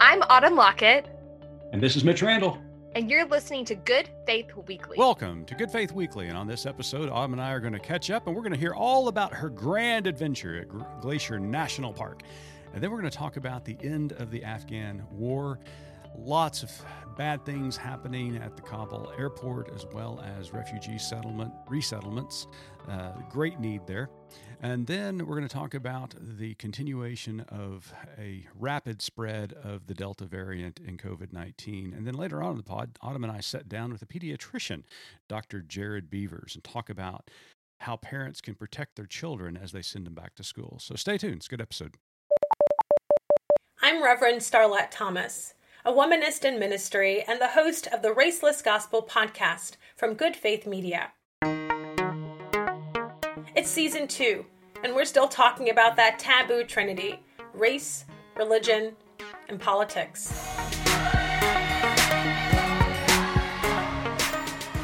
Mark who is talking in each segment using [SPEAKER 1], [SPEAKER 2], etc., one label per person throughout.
[SPEAKER 1] I'm Autumn Lockett,
[SPEAKER 2] And this is Mitch Randall.
[SPEAKER 1] and you're listening to Good Faith Weekly.
[SPEAKER 3] Welcome to Good Faith Weekly. And on this episode, Autumn and I are going to catch up and we're going to hear all about her grand adventure at Glacier National Park. And then we're going to talk about the end of the Afghan war. Lots of bad things happening at the Kabul airport as well as refugee settlement resettlements. Uh, great need there. And then we're going to talk about the continuation of a rapid spread of the Delta variant in COVID 19. And then later on in the pod, Autumn and I sat down with a pediatrician, Dr. Jared Beavers, and talk about how parents can protect their children as they send them back to school. So stay tuned. It's a good episode.
[SPEAKER 4] I'm Reverend Starlette Thomas, a womanist in ministry and the host of the Raceless Gospel podcast from Good Faith Media. It's season two, and we're still talking about that taboo trinity race, religion, and politics.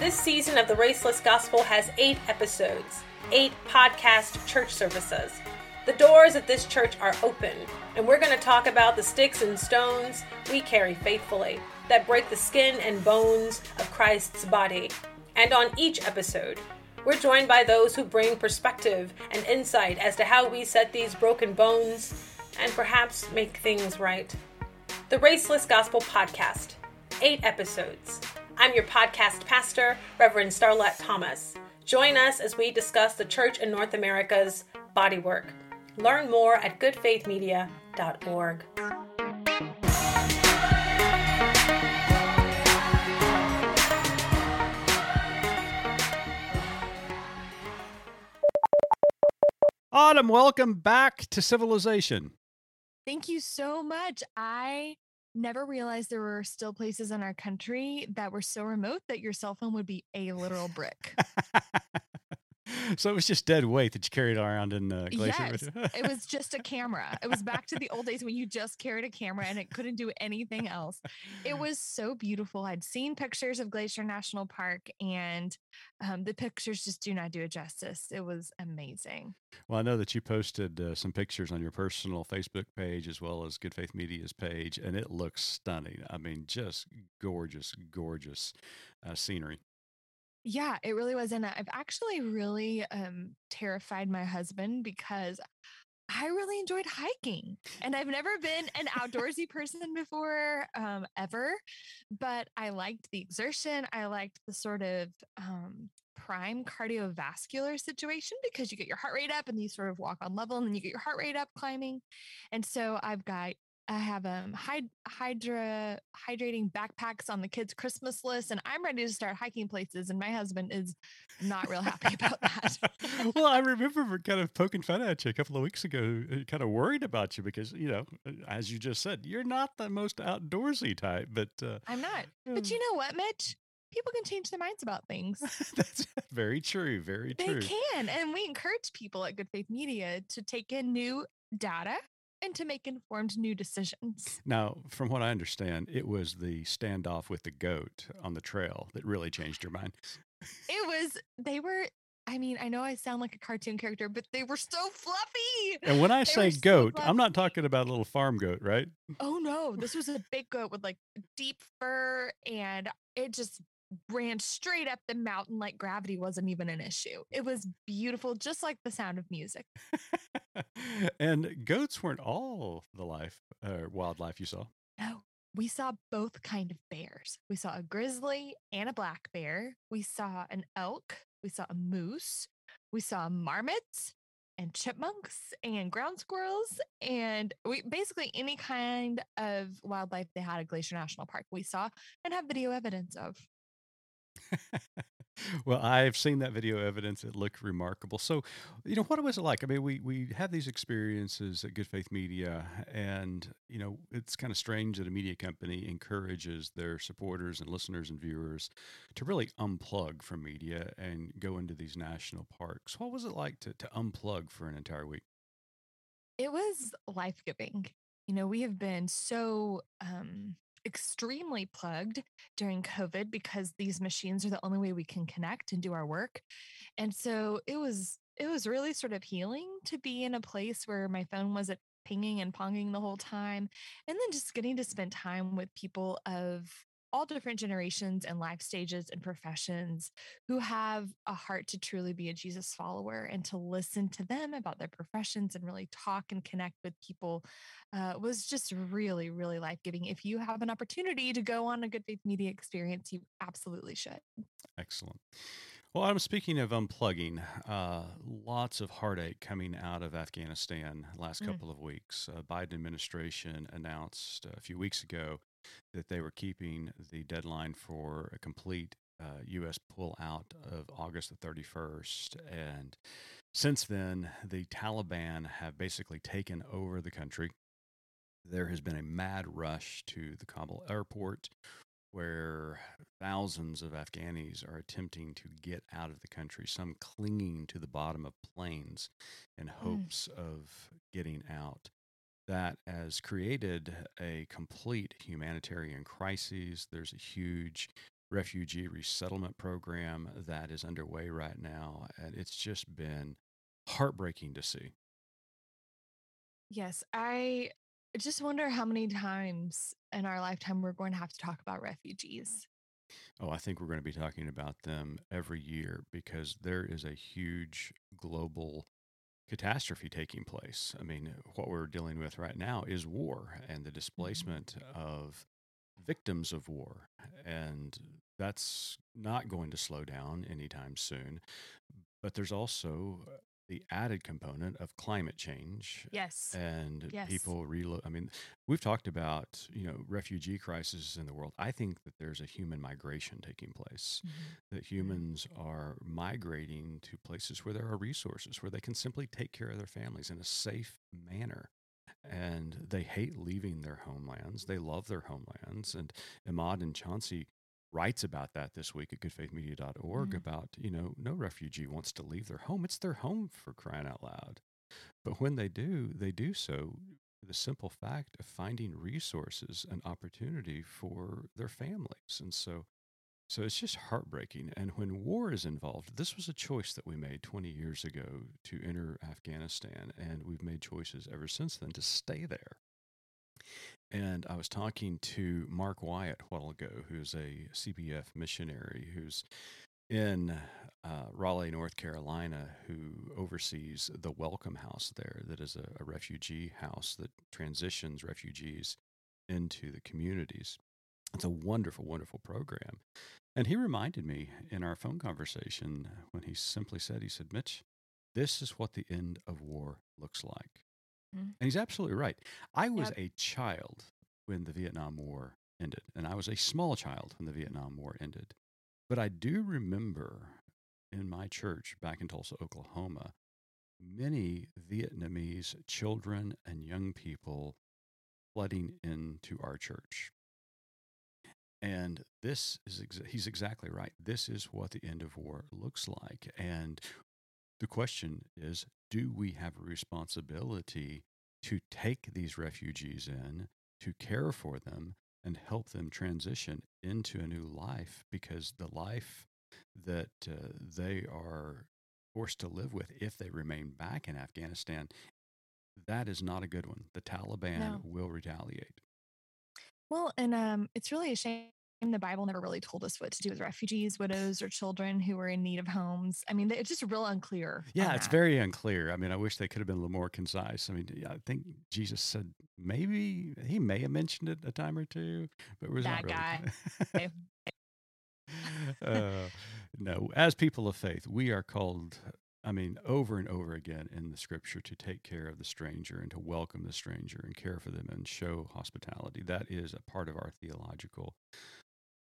[SPEAKER 4] This season of the Raceless Gospel has eight episodes, eight podcast church services. The doors at this church are open, and we're going to talk about the sticks and stones we carry faithfully that break the skin and bones of Christ's body. And on each episode, we're joined by those who bring perspective and insight as to how we set these broken bones and perhaps make things right. The Raceless Gospel Podcast, eight episodes. I'm your podcast pastor, Reverend Starlette Thomas. Join us as we discuss the church in North America's bodywork. Learn more at goodfaithmedia.org.
[SPEAKER 3] Autumn, welcome back to civilization.
[SPEAKER 5] Thank you so much. I never realized there were still places in our country that were so remote that your cell phone would be a literal brick.
[SPEAKER 3] so it was just dead weight that you carried around in the Glacier.
[SPEAKER 5] yes, it was just a camera. It was back to the old days when you just carried a camera and it couldn't do anything else. It was so beautiful. I'd seen pictures of Glacier National Park, and um, the pictures just do not do it justice. It was amazing.
[SPEAKER 3] Well, I know that you posted uh, some pictures on your personal Facebook page as well as Good Faith Media's page, and it looks stunning. I mean, just gorgeous, gorgeous uh, scenery.
[SPEAKER 5] Yeah, it really was. And I've actually really um, terrified my husband because I really enjoyed hiking. And I've never been an outdoorsy person before, um, ever, but I liked the exertion. I liked the sort of um, prime cardiovascular situation because you get your heart rate up and you sort of walk on level and then you get your heart rate up climbing. And so I've got I have um hyd- hydra hydrating backpacks on the kids' Christmas list, and I'm ready to start hiking places. And my husband is not real happy about that.
[SPEAKER 3] well, I remember kind of poking fun at you a couple of weeks ago, uh, kind of worried about you because, you know, uh, as you just said, you're not the most outdoorsy type, but uh,
[SPEAKER 5] I'm not. But you know what, Mitch? People can change their minds about things.
[SPEAKER 3] that's very true. Very
[SPEAKER 5] They
[SPEAKER 3] true.
[SPEAKER 5] They can. And we encourage people at Good Faith Media to take in new data and to make informed new decisions.
[SPEAKER 3] Now, from what I understand, it was the standoff with the goat on the trail that really changed your mind.
[SPEAKER 5] It was, they were, I mean, I know I sound like a cartoon character, but they were so fluffy.
[SPEAKER 3] And when I
[SPEAKER 5] They
[SPEAKER 3] say
[SPEAKER 5] were so
[SPEAKER 3] goat, I'm not talking about a little farm goat, right?
[SPEAKER 5] Oh no, this was a big goat with like deep fur and it just ran straight up the mountain like gravity wasn't even an issue. It was beautiful, just like the sound of music.
[SPEAKER 3] and goats weren't all the life uh, wildlife you saw.
[SPEAKER 5] No, we saw both kind of bears. We saw a grizzly and a black bear. We saw an elk. We saw a moose. We saw marmots and chipmunks and ground squirrels and we basically any kind of wildlife they had at Glacier National Park we saw and have video evidence of.
[SPEAKER 3] well, I've seen that video evidence. It looked remarkable. So, you know, what was it like? I mean, we we have these experiences at Good Faith Media, and you know, it's kind of strange that a media company encourages their supporters and listeners and viewers to really unplug from media and go into these national parks. What was it like to to unplug for an entire week?
[SPEAKER 5] It was life giving. You know, we have been so um, extremely plugged during COVID because these machines are the only way we can connect and do our work. And so it was it was really sort of healing to be in a place where my phone wasn't pinging and ponging the whole time. And then just getting to spend time with people of all different generations and life stages and professions who have a heart to truly be a Jesus follower and to listen to them about their professions and really talk and connect with people uh, was just really, really life giving. If you have an opportunity to go on a Good Faith Media experience, you absolutely should.
[SPEAKER 3] Excellent. Well, I'm speaking of unplugging. Uh, lots of heartache coming out of Afghanistan last
[SPEAKER 5] Mm.
[SPEAKER 3] couple of weeks. Uh, Biden administration announced a few weeks ago that they were keeping the deadline for a complete uh, U.S. pullout of August the 31st. And since then, the Taliban have basically taken over the country. There has been a mad rush to the Kabul airport where thousands of Afghanis are attempting to get out of the country, some clinging to the bottom of planes in hopes of getting out. That has created a complete humanitarian crisis. There's a huge refugee resettlement program that is underway right now, and it's just been heartbreaking to see.
[SPEAKER 5] Yes, I just wonder how many times in our lifetime we're going to have to talk about refugees.
[SPEAKER 3] Oh, I think we're going to be talking about them every year because there is a huge global catastrophe taking place. I mean, what we're dealing with right now is war and the mm-hmm. displacement of victims of war. And that's not going to slow down anytime soon. But there's also uh, the added component of climate change
[SPEAKER 5] Yes.
[SPEAKER 3] and
[SPEAKER 5] Yes.
[SPEAKER 3] people reload. I mean, we've talked about you know refugee crises in the world. I think that there's a human migration taking place.
[SPEAKER 5] Mhm.
[SPEAKER 3] That humans are migrating to places where there are resources, where they can simply take care of their families in a safe manner. And they hate leaving their homelands. They love their homelands. And Ahmad and Chauncey writes about that this week at goodfaithmedia.org
[SPEAKER 5] Mhm.
[SPEAKER 3] about, you know, no refugee wants to leave their home. It's their home for crying out loud. But when they do, they do so the simple fact of finding resources and opportunity for their families. And so so it's just heartbreaking. And when war is involved, this was a choice that we made 20 years ago to enter Afghanistan. And we've made choices ever since then to stay there. And I was talking to Mark Wyatt a while ago, who's a CBF missionary who's in uh, Raleigh, North Carolina, who oversees the Welcome House there, that is a, a refugee house that transitions refugees into the communities. It's a wonderful, wonderful program. And he reminded me in our phone conversation when he simply said, he said, Mitch, this is what the end of war looks like.
[SPEAKER 5] Mhm.
[SPEAKER 3] And he's absolutely right. I was
[SPEAKER 5] Yep.
[SPEAKER 3] a child when the Vietnam War ended, and I was a small child when the Vietnam War ended. But I do remember in my church back in Tulsa, Oklahoma, many Vietnamese children and young people flooding into our church. And this is, exa- he's exactly right. This is what the end of war looks like. And the question is do we have a responsibility to take these refugees in, to care for them, and help them transition into a new life? Because the life that uh, they are forced to live with if they remain back in Afghanistan, that is not a good one. The Taliban
[SPEAKER 5] No.
[SPEAKER 3] will retaliate.
[SPEAKER 5] Well, and um, it's really a shame the Bible never really told us what to do with refugees, widows, or children who were in need of homes. I mean, it's just real unclear.
[SPEAKER 3] Yeah, it's
[SPEAKER 5] that.
[SPEAKER 3] very unclear. I mean, I wish they could have been a little more concise. I mean, I think Jesus said maybe he may have mentioned it a time or two, but it was not
[SPEAKER 5] That
[SPEAKER 3] really. uh, no, as people of faith, we are called. I mean, over and over again in the scripture to take care of the stranger and to welcome the stranger and care for them and show hospitality. That is a part of our theological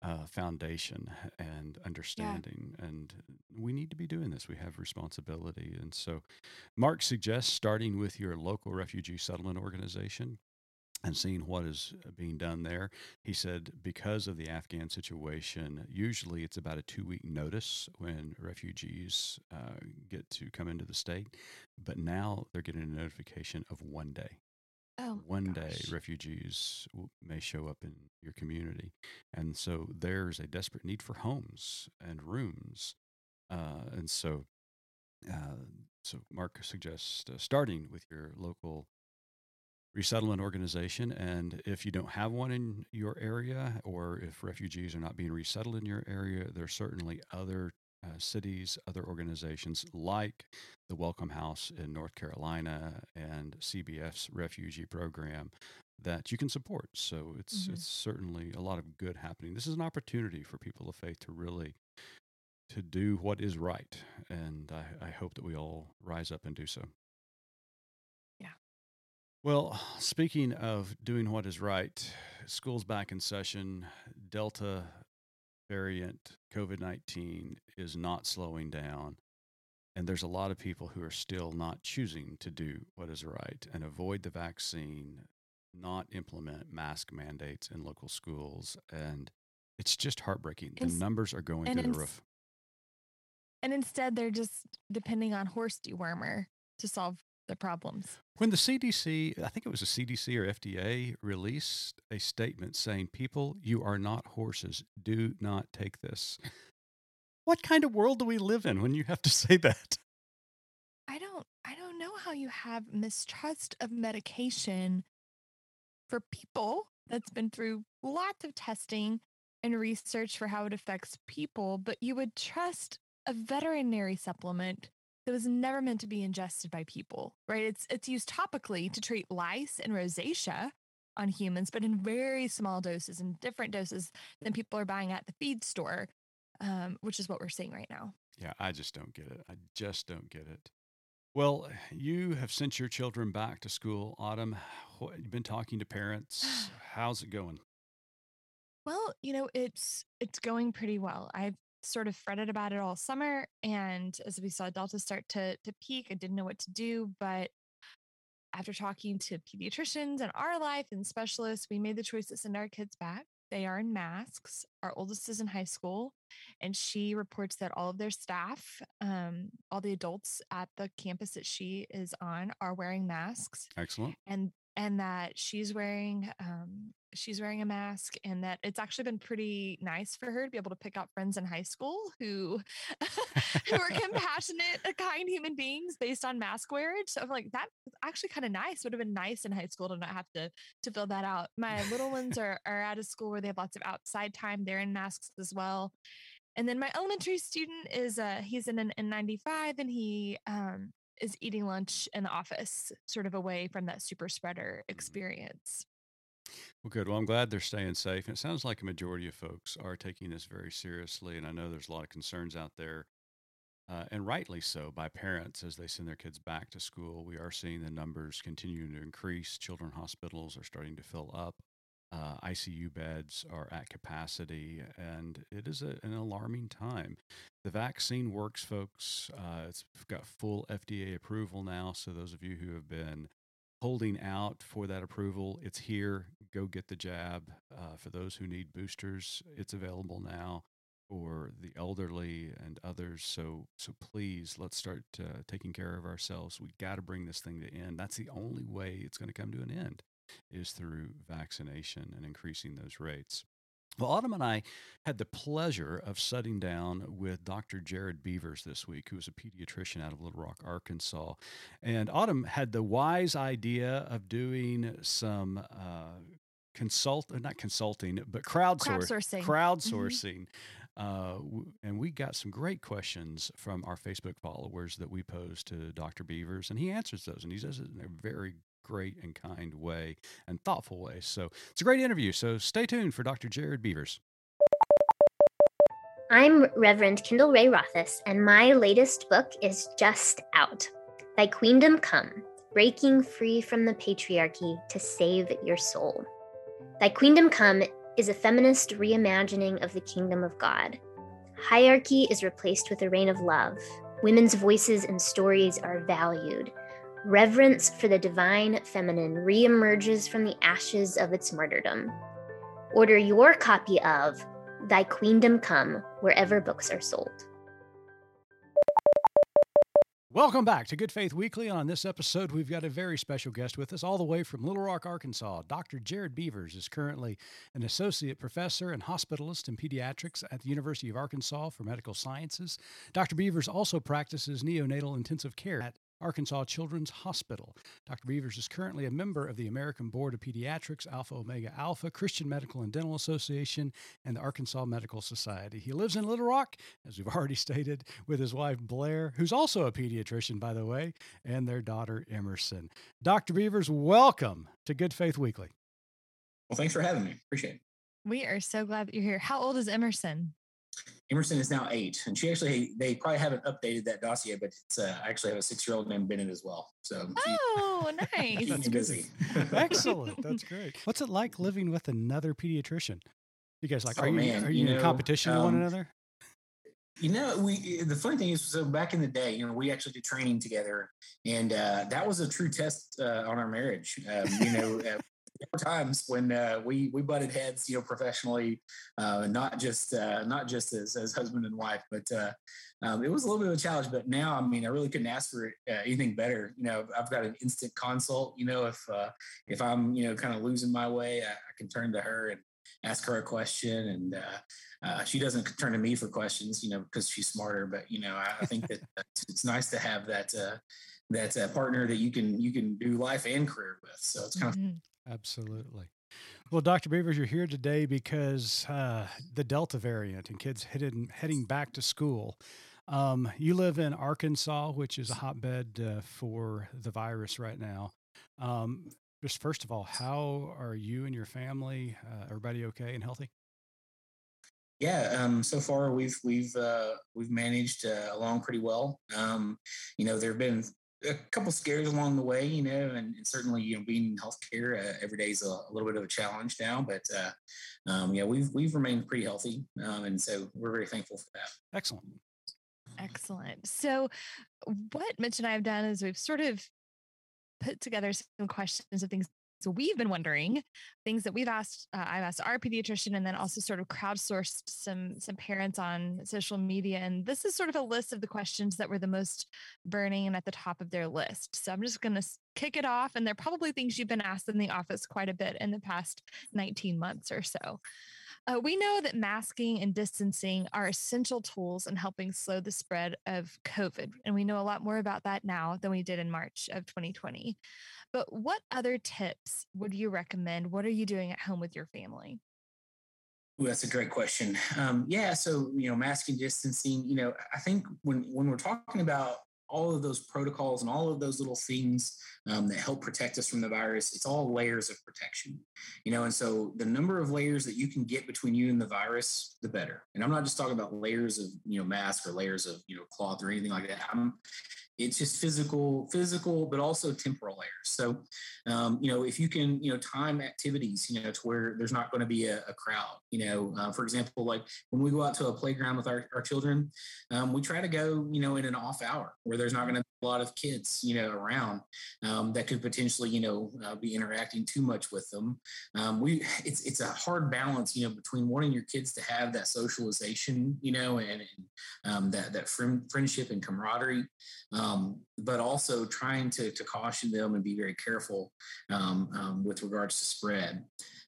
[SPEAKER 3] uh, foundation and understanding. And we need to be doing this. We have responsibility. And so, Mark suggests starting with your local refugee settlement organization and seeing what is being done there. He said because of the Afghan situation, usually it's about a two week notice when refugees uh, get to come into the state. But now they're getting a notification of one day
[SPEAKER 5] Oh,
[SPEAKER 3] one day refugees w- may show up in your community. And so there's a desperate need for homes and rooms. Uh, and so uh, so mark suggests uh, starting with your local resettlement organization. And if you don't have one in your area, or if refugees are not being resettled in your area, there are certainly other uh, cities, other organizations like the Welcome House in North Carolina and CBF's refugee program that you can support. So it's
[SPEAKER 5] Mhm.
[SPEAKER 3] it's certainly a lot of good happening. This is an opportunity for people of faith to really to do what is right, and I, I hope that we all rise up and do so.
[SPEAKER 5] Yeah.
[SPEAKER 3] Well, speaking of doing what is right, school's back in session. Delta variant COVID 19 is not slowing down. And there's a lot of people who are still not choosing to do what is right and avoid the vaccine, not implement mask mandates in local schools. And it's just heartbreaking. The numbers are going through the roof.
[SPEAKER 5] And instead, they're just depending on horse dewormer to solve their problems.
[SPEAKER 3] When the CDC, I think it was the CDC or FDA, released a statement saying, People, you are not horses. Do not take this. What kind of world do we live in when you have to say that?
[SPEAKER 5] I don't I don't know how you have mistrust of medication for people that's been through lots of testing and research for how it affects people, but you would trust a veterinary supplement that was never meant to be ingested by people, right? It's it's used topically to treat lice and rosacea on humans, but in very small doses and different doses than people are buying at the feed store, um, which is what we're seeing right now.
[SPEAKER 3] Yeah, I just don't get it. I just don't get it. Well, you have sent your children back to school, Autumn. What, you've been talking to parents. How's it going?
[SPEAKER 5] Well, you know, it's it's going pretty well. I've sort of fretted about it all summer, and as we saw Delta start to to peak, I didn't know what to do. But after talking to pediatricians and our life and specialists, we made the choice to send our kids back. They are in masks. Our oldest is in high school, and she reports that all of their staff, um, all the adults at the campus that she is on, are wearing masks
[SPEAKER 3] Excellent.
[SPEAKER 5] and and that she's wearing um she's wearing a mask and that it's actually been pretty nice for her to be able to pick out friends in high school who who are compassionate uh, kind human beings based on mask wearage so i'm like that's actually kind of nice. Would have been nice in high school to not have to to fill that out. My little ones are are at a school where they have lots of outside time. They're in masks as well. And then my elementary student is uh he's in an N95 and he um is eating lunch in the office, sort of away from that super spreader experience.
[SPEAKER 3] Well, good. Well, I'm glad they're staying safe. And it sounds like a majority of folks are taking this very seriously. And I know there's a lot of concerns out there, uh, and rightly so, by parents as they send their kids back to school. We are seeing the numbers continuing to increase. Children hospitals are starting to fill up. Uh, ICU beds are at capacity, and it is a, an alarming time. The vaccine works, folks. Uh, it's got full FDA approval now. So, those of you who have been holding out for that approval. It's here. Go get the jab. Uh, for those who need boosters, it's available now for the elderly and others. So, so please let's start uh, taking care of ourselves. We got to bring this thing to end. That's the only way it's going to come to an end is through vaccination and increasing those rates. Well, Autumn and I had the pleasure of sitting down with Dr. Jared Beavers this week, who is a pediatrician out of Little Rock, Arkansas. And Autumn had the wise idea of doing some uh, consult, not consulting, but crowdsourcing.
[SPEAKER 5] Crowdsourcing.
[SPEAKER 3] Crowdsourcing. Uh, w- and we got some great questions from our Facebook followers that we posed to Dr. Beavers, and he answers those, and he does it in a very great and kind way and thoughtful way. So it's a great interview. So stay tuned for Dr. Jared Beavers.
[SPEAKER 6] I'm Reverend Kendall Ray Rothis, and my latest book is just out Thy Queendom Come Breaking Free from the Patriarchy to Save Your Soul. Thy Queendom Come is a feminist reimagining of the kingdom of God. Hierarchy is replaced with a reign of love. Women's voices and stories are valued. Reverence for the divine feminine reemerges from the ashes of its martyrdom. Order your copy of Thy Queendom Come wherever books are sold.
[SPEAKER 3] Welcome back to Good Faith Weekly. On this episode, we've got a very special guest with us, all the way from Little Rock, Arkansas. Dr. Jared Beavers is currently an associate professor and hospitalist in pediatrics at the University of Arkansas for Medical Sciences. Dr. Beavers also practices neonatal intensive care at Arkansas Children's Hospital. Dr. Beavers is currently a member of the American Board of Pediatrics, Alpha Omega Alpha, Christian Medical and Dental Association, and the Arkansas Medical Society. He lives in Little Rock, as we've already stated, with his wife Blair, who's also a pediatrician, by the way, and their daughter Emerson. Dr. Beavers, welcome to Good Faith Weekly.
[SPEAKER 7] Well, thanks for having me. Appreciate it.
[SPEAKER 5] We are so glad that you're here. How old is Emerson?
[SPEAKER 7] Emerson is now eight, and she actually they probably haven't updated that dossier, but it's, uh, I actually have a six year old named Bennett as well. So she,
[SPEAKER 5] Oh, nice.
[SPEAKER 7] keeping busy.
[SPEAKER 3] Excellent. That's great. What's it like living with another pediatrician? You guys like, are
[SPEAKER 7] Oh,
[SPEAKER 3] you,
[SPEAKER 7] man,
[SPEAKER 3] are you,
[SPEAKER 7] you
[SPEAKER 3] in
[SPEAKER 7] know,
[SPEAKER 3] competition with one
[SPEAKER 7] um,
[SPEAKER 3] another?
[SPEAKER 7] You know, we the funny thing is, so back in the day, you know, we actually did training together, and uh, that was a true test uh, on our marriage. Um, you know, uh, there were times when uh, we we butted heads, you know, professionally, uh, not just uh, not just as, as husband and wife, but uh, um, it was a little bit of a challenge. But now, I mean, I really couldn't ask for uh, anything better. You know, I've got an instant consult. You know, if uh, if I'm you know kind of losing my way, I, I can turn to her and ask her a question and uh, she doesn't turn to me for questions you know because she's smarter but you know i, I think that it's, nice to have that uh, that uh, partner that you can you can do life and career with so it's kind of
[SPEAKER 5] Mhm.
[SPEAKER 3] Absolutely. Well, Dr. Beavers, you're here today because uh, the Delta variant and kids heading, heading back to school. Um, you live in Arkansas, which is a hotbed uh, for the virus right now. Um, just first of all, how are you and your family? Uh, everybody okay and healthy?
[SPEAKER 7] yeah um, so far we've we've uh, we've managed uh, along pretty well um, you know there have been a couple scares along the way you know and, and certainly you know being in healthcare uh, every day is a, a little bit of a challenge now but uh, um, yeah we've we've remained pretty healthy um, and so we're very thankful for that
[SPEAKER 3] Excellent.
[SPEAKER 5] Excellent. So, what Mitch and I have done is we've sort of put together some questions of things so we've been wondering, things that we've asked. Uh, I've asked our pediatrician, and then also sort of crowdsourced some some parents on social media. And this is sort of a list of the questions that were the most burning and at the top of their list. So I'm just going to kick it off, and they're probably things you've been asked in the office quite a bit in the past 19 months or so. Uh, we know that masking and distancing are essential tools in helping slow the spread of COVID. And we know a lot more about that now than we did in March of 2020. But what other tips would you recommend? What are you doing at home with your family?
[SPEAKER 7] Ooh, that's a great question. Um, yeah, so you know, masking, distancing. You know, I think when when we're talking about all of those protocols and all of those little things um, that help protect us from the virus, it's all layers of protection. You know, and so the number of layers that you can get between you and the virus, the better. And I'm not just talking about layers of you know mask or layers of you know cloth or anything like that. I'm it's just physical physical but also temporal layers. So um, you know if you can you know time activities you know to where there's not going to be a, a crowd you know uh, for example like when we go out to a playground with our, our children um, we try to go you know in an off hour where there's not going to be a lot of kids you know around um, that could potentially you know uh, be interacting too much with them um, we it's it's a hard balance you know between wanting your kids to have that socialization you know and, and um, that that friend, friendship and camaraderie um, but also trying to, to caution them and be very careful um, um, with regards to spread.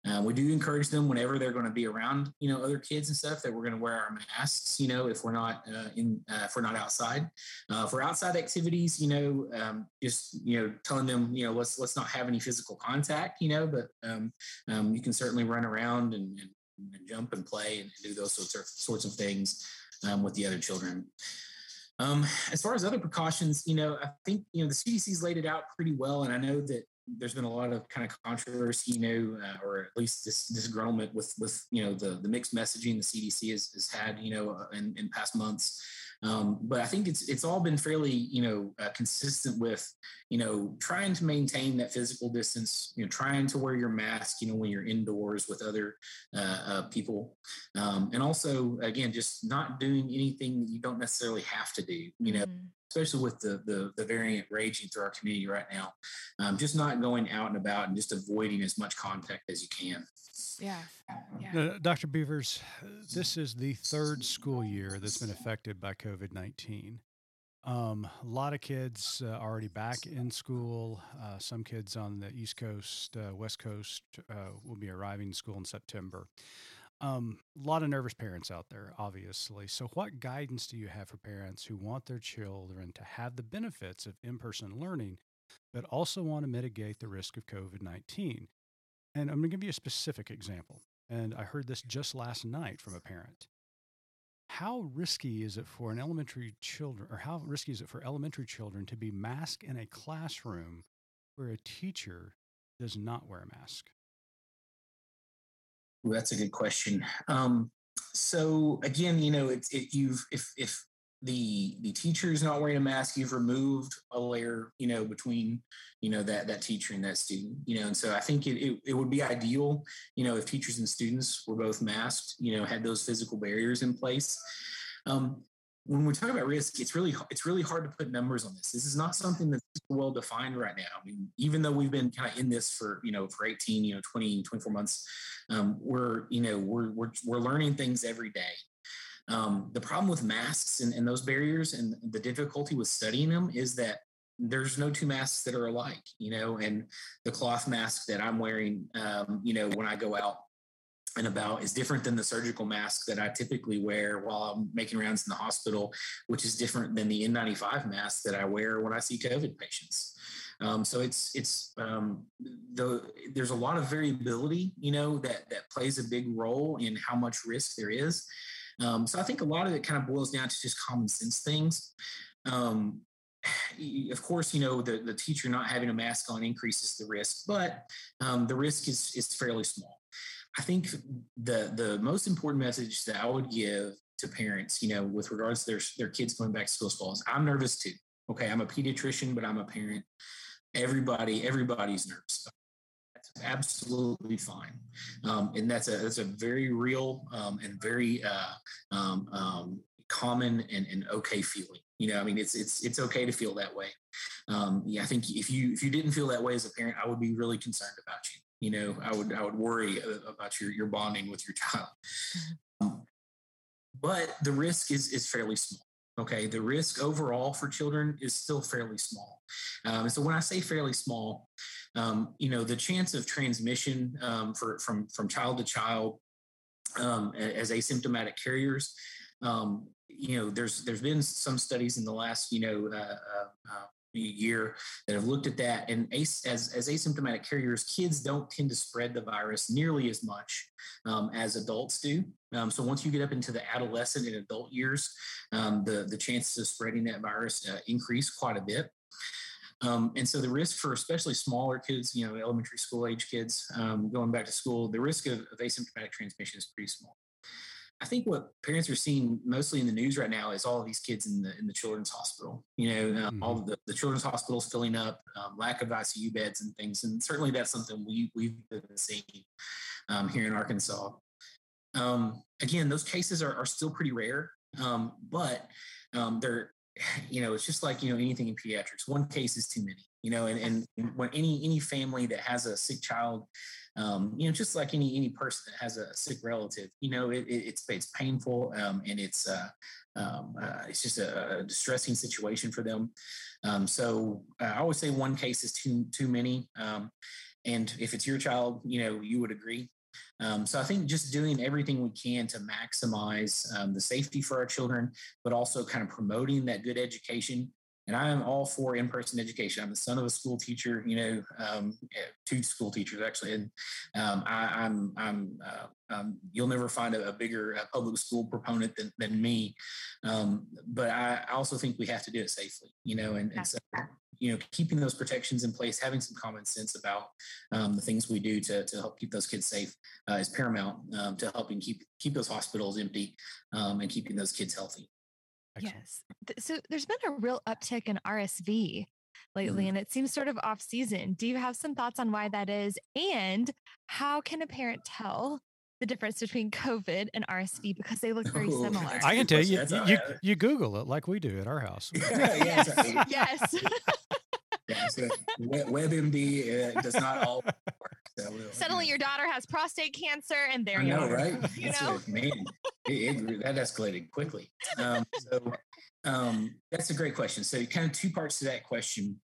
[SPEAKER 7] Uh, we do encourage them whenever they're going to be around, you know, other kids and stuff that we're going to wear our masks, you know, if we're not uh, in, uh, if we're not outside. Uh, for outside activities, you know, um, just you know, telling them, you know, let's let's not have any physical contact, you know, but um, um, you can certainly run around and, and, and jump and play and do those sorts of sorts of things um, with the other children. Um, as far as other precautions, you know, I think you know the CDC's laid it out pretty well, and I know that there's been a lot of kind of controversy, you know, uh, or at least this disgruntlement with with you know the the mixed messaging the CDC has, has had, you know, uh, in, in past months. Um, but I think it's it's all been fairly you know uh, consistent with you know trying to maintain that physical distance, you know, trying to wear your mask, you know, when you're indoors with other uh, uh, people, um, and also again just not doing anything that you don't necessarily have to do, you know.
[SPEAKER 5] Mm,
[SPEAKER 7] Especially with the, the the variant raging through our community right now, um, just not going out and about and just avoiding as much contact as you can.
[SPEAKER 5] yeah. Yeah.
[SPEAKER 3] Uh, Dr. Beavers, this is the third school year that's been affected by COVID 19. Um, a lot of kids uh, already back in school. Uh, some kids on the East Coast, uh, West Coast uh, will be arriving in school in September. Um, a lot of nervous parents out there, obviously. So, what guidance do you have for parents who want their children to have the benefits of in person learning, but also want to mitigate the risk of COVID 19? And I'm going to give you a specific example. And I heard this just last night from a parent. How risky is it for an elementary children, or how risky is it for elementary children to be masked in a classroom where a teacher does not wear a mask?
[SPEAKER 7] That's a good question. Um, so again, you know, it's it, you've if if the the teacher is not wearing a mask, you've removed a layer, you know, between you know that that teacher and that student, you know, and so I think it it, it would be ideal, you know, if teachers and students were both masked, you know, had those physical barriers in place. Um, when we talk about risk, it's really it's really hard to put numbers on this. This is not something that's well defined right now. I mean, even though we've been kind of in this for you know for 18, you know, 20, 24 months, um, we're you know we're we're we're learning things every day. Um, the problem with masks and, and those barriers and the difficulty with studying them is that there's no two masks that are alike, you know, and the cloth mask that I'm wearing, um, you know, when I go out and about is different than the surgical mask that I typically wear while I'm making rounds in the hospital, which is different than the N95 mask that I wear when I see COVID patients. Um, so it's it's um, the there's a lot of variability, you know, that that plays a big role in how much risk there is. Um, so I think a lot of it kind of boils down to just common sense things. Um, of course, you know the, the teacher not having a mask on increases the risk, but um, the risk is is fairly small. I think the the most important message that I would give to parents, you know, with regards to their their kids going back to school fall is I'm nervous too. Okay, I'm a pediatrician, but I'm a parent. Everybody, everybody's nervous. That's absolutely fine, um, and that's a that's a very real um, and very uh, um, um common and, and okay feeling. You know, I mean, it's it's it's okay to feel that way. Um, yeah, I think if you if you didn't feel that way as a parent, I would be really concerned about you you know i would i would worry uh, about your your bonding with your child. Mm-hmm. um, but the risk is is fairly small okay? The risk overall for children is still fairly small. Um, and so when i say fairly small um, you know the chance of transmission um, for from from child to child um, as asymptomatic carriers um, you know there's there's been some studies in the last you know uh, uh, uh year that have looked at that. And as, as asymptomatic carriers, kids don't tend to spread the virus nearly as much um, as adults do. Um, so once you get up into the adolescent and adult years, um, the, the chances of spreading that virus uh, increase quite a bit. Um, and so the risk for especially smaller kids, you know, elementary school age kids um, going back to school, the risk of, of asymptomatic transmission is pretty small. I think what parents are seeing mostly in the news right now is all of these kids in the in the children's hospital. You know, um, mm-hmm. all the, the children's hospitals filling up, um, lack of ICU beds and things, and certainly that's something we we've been seeing um, here in Arkansas. Um, again, those cases are, are still pretty rare, um, but um, they're you know it's just like you know anything in pediatrics. One case is too many. You know, and and when any any family that has a sick child um, you know, just like any any person that has a sick relative, you know, it, it, it's it's painful um, and it's uh, um, uh, it's just a, distressing situation for them. Um, so uh, I always say one case is too too many, um, and if it's your child, you know, you would agree. Um, so I think just doing everything we can to maximize um, the safety for our children, but also kind of promoting that good education and I am all for in-person education. I'm the son of a school teacher, you know, um, two school teachers actually, and um, I, am I'm, I'm uh, um, you'll never find a, a bigger uh, public school proponent than, than me. Um, but I also think we have to do it safely, you know, and, and so you know, keeping those protections in place, having some common sense about um, the things we do to, to help keep those kids safe uh, is paramount um, to helping keep keep those hospitals empty and keeping those kids healthy.
[SPEAKER 5] Yes. So there's been a real uptick in RSV lately, mm. and it seems sort of off season. Do you have some thoughts on why that is? And how can a parent tell the difference between COVID and RSV because they look very Ooh, similar?
[SPEAKER 3] I can tell you, you, you, you, Google it like we do at our house.
[SPEAKER 5] yes. yes.
[SPEAKER 7] yeah, so WebMD uh, does not all work.
[SPEAKER 5] So Suddenly, your daughter has prostate cancer, and there
[SPEAKER 7] I
[SPEAKER 5] you
[SPEAKER 7] know,
[SPEAKER 5] are.
[SPEAKER 7] right? You know, man, it, it, that escalated quickly. Um, so um, that's a great question. So, kind of two parts to that question.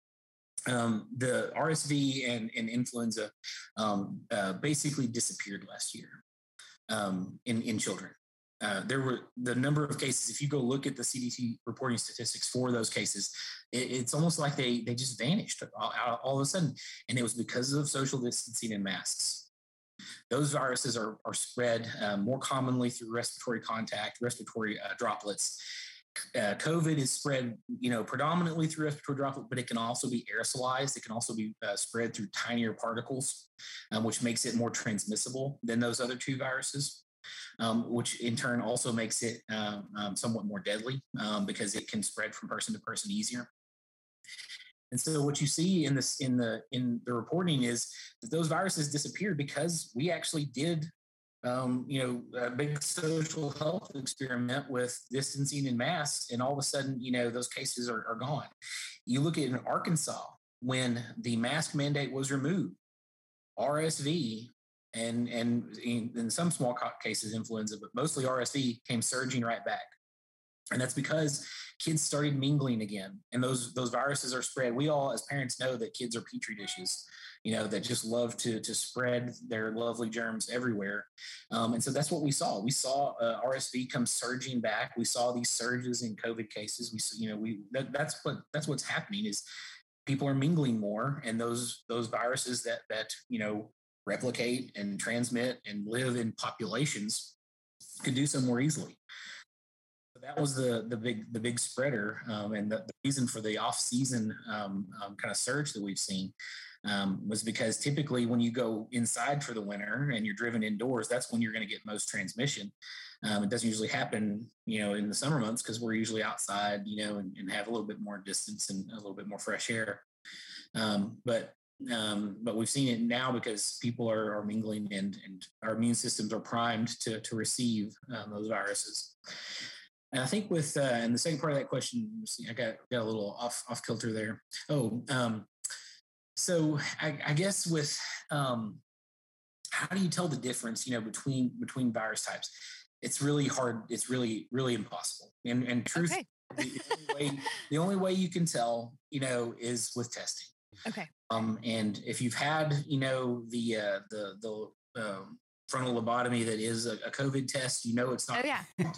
[SPEAKER 7] Um, the RSV and, and influenza um, uh, basically disappeared last year. um, in in children. Uh, there were the number of cases. If you go look at the CDC reporting statistics for those cases, it, it's almost like they they just vanished all, all, of a sudden, and it was because of social distancing and masks. Those viruses are are spread um, more commonly through respiratory contact, respiratory uh, droplets. Uh, COVID is spread, you know, predominantly through respiratory droplet, but it can also be aerosolized. It can also be uh, spread through tinier particles, um, which makes it more transmissible than those other two viruses um, which in turn also makes it um, um, somewhat more deadly um, because it can spread from person to person easier. And so what you see in this in the in the reporting is that those viruses disappeared because we actually did um, you know, a big social health experiment with distancing and masks, and all of a sudden, you know, those cases are, are gone. You look at in Arkansas when the mask mandate was removed, RSV and and in, in some small cases influenza, but mostly RSV came surging right back. And that's because kids started mingling again, and those those viruses are spread. We all, as parents, know that kids are petri dishes, you know, that just love to to spread their lovely germs everywhere. Um, and so that's what we saw. We saw uh, RSV come surging back. We saw these surges in COVID cases. We, you know, we that, that's what that's what's happening is people are mingling more, and those those viruses that that you know replicate and transmit and live in populations could do so more easily. So that was the the big the big spreader um, and the, the, reason for the off season um, um, kind of surge that we've seen um, was because typically when you go inside for the winter and you're driven indoors, that's when you're going to get most transmission. Um, it doesn't usually happen, you know, in the summer months because we're usually outside, you know, and, and, have a little bit more distance and a little bit more fresh air. Um, but um, but we've seen it now because people are, are mingling and, and our immune systems are primed to, to receive um, those viruses. And I think with, uh, and the second part of that question, I got, got a little off, off kilter there. Oh, um, so I, I, guess with, um, how do you tell the difference, you know, between, between virus types? It's really hard. It's really, really impossible. And, and truth, okay. the, only way, the only way you can tell, you know, is with testing.
[SPEAKER 5] Okay.
[SPEAKER 7] Um, and if you've had, you know, the uh, the the um, frontal lobotomy that is a, a, COVID test, you know it's not.
[SPEAKER 5] Oh yeah.